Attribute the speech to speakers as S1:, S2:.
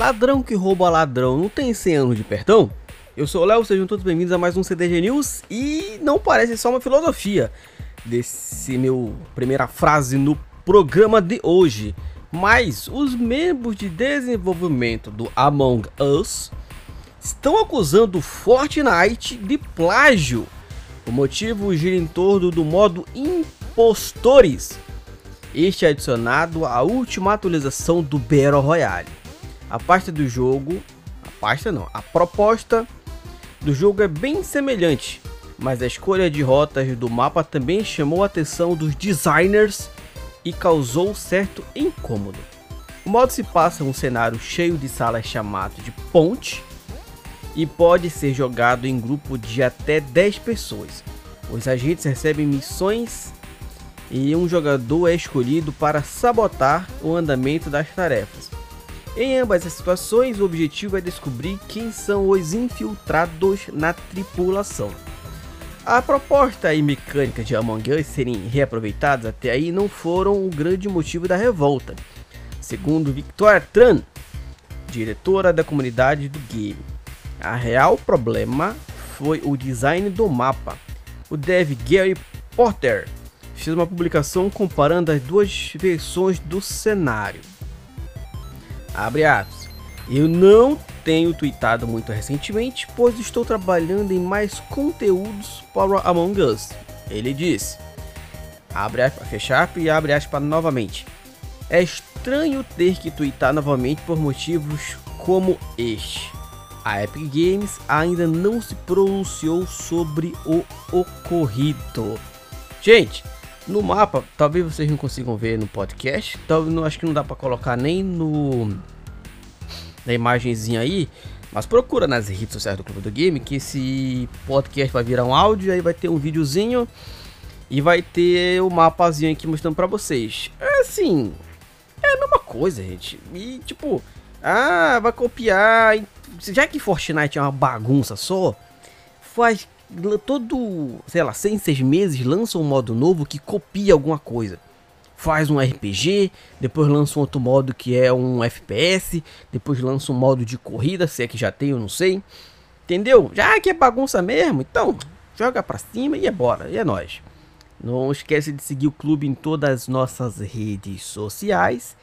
S1: Ladrão que rouba ladrão não tem 100 anos de perdão? Eu sou o Léo, sejam todos bem-vindos a mais um CDG News e não parece só uma filosofia desse meu primeira frase no programa de hoje, mas os membros de desenvolvimento do Among Us estão acusando Fortnite de plágio. O motivo gira em torno do modo impostores. Este é adicionado à última atualização do Battle Royale. A pasta do jogo, a pasta não, a proposta do jogo é bem semelhante, mas a escolha de rotas do mapa também chamou a atenção dos designers e causou certo incômodo. O modo se passa em um cenário cheio de salas chamado de ponte e pode ser jogado em grupo de até 10 pessoas. Os agentes recebem missões e um jogador é escolhido para sabotar o andamento das tarefas. Em ambas as situações, o objetivo é descobrir quem são os infiltrados na tripulação. A proposta e mecânica de Among Us serem reaproveitados até aí não foram o grande motivo da revolta, segundo Victoria Tran, diretora da comunidade do game. A real problema foi o design do mapa. O dev Gary Porter fez uma publicação comparando as duas versões do cenário. Abre aspas. Eu não tenho tweetado muito recentemente, pois estou trabalhando em mais conteúdos para Among Us. Ele disse. Abre aspas, fechar e abre aspas novamente. É estranho ter que twittar novamente por motivos como este. A Epic Games ainda não se pronunciou sobre o ocorrido. Gente, no mapa, talvez vocês não consigam ver no podcast. Talvez não acho que não dá para colocar nem no na imagenzinha aí, mas procura nas redes sociais do Clube do Game que esse podcast vai virar um áudio, aí vai ter um videozinho e vai ter o mapazinho aqui mostrando para vocês. É assim, é a mesma coisa, gente. E tipo, ah, vai copiar, já que Fortnite é uma bagunça só, faz todo, sei lá, 100, 6 meses lança um modo novo que copia alguma coisa. Faz um RPG, depois lança um outro modo que é um FPS, depois lança um modo de corrida, se é que já tem, eu não sei. Entendeu? Já que é bagunça mesmo, então joga pra cima e é bora, e é nóis. Não esquece de seguir o clube em todas as nossas redes sociais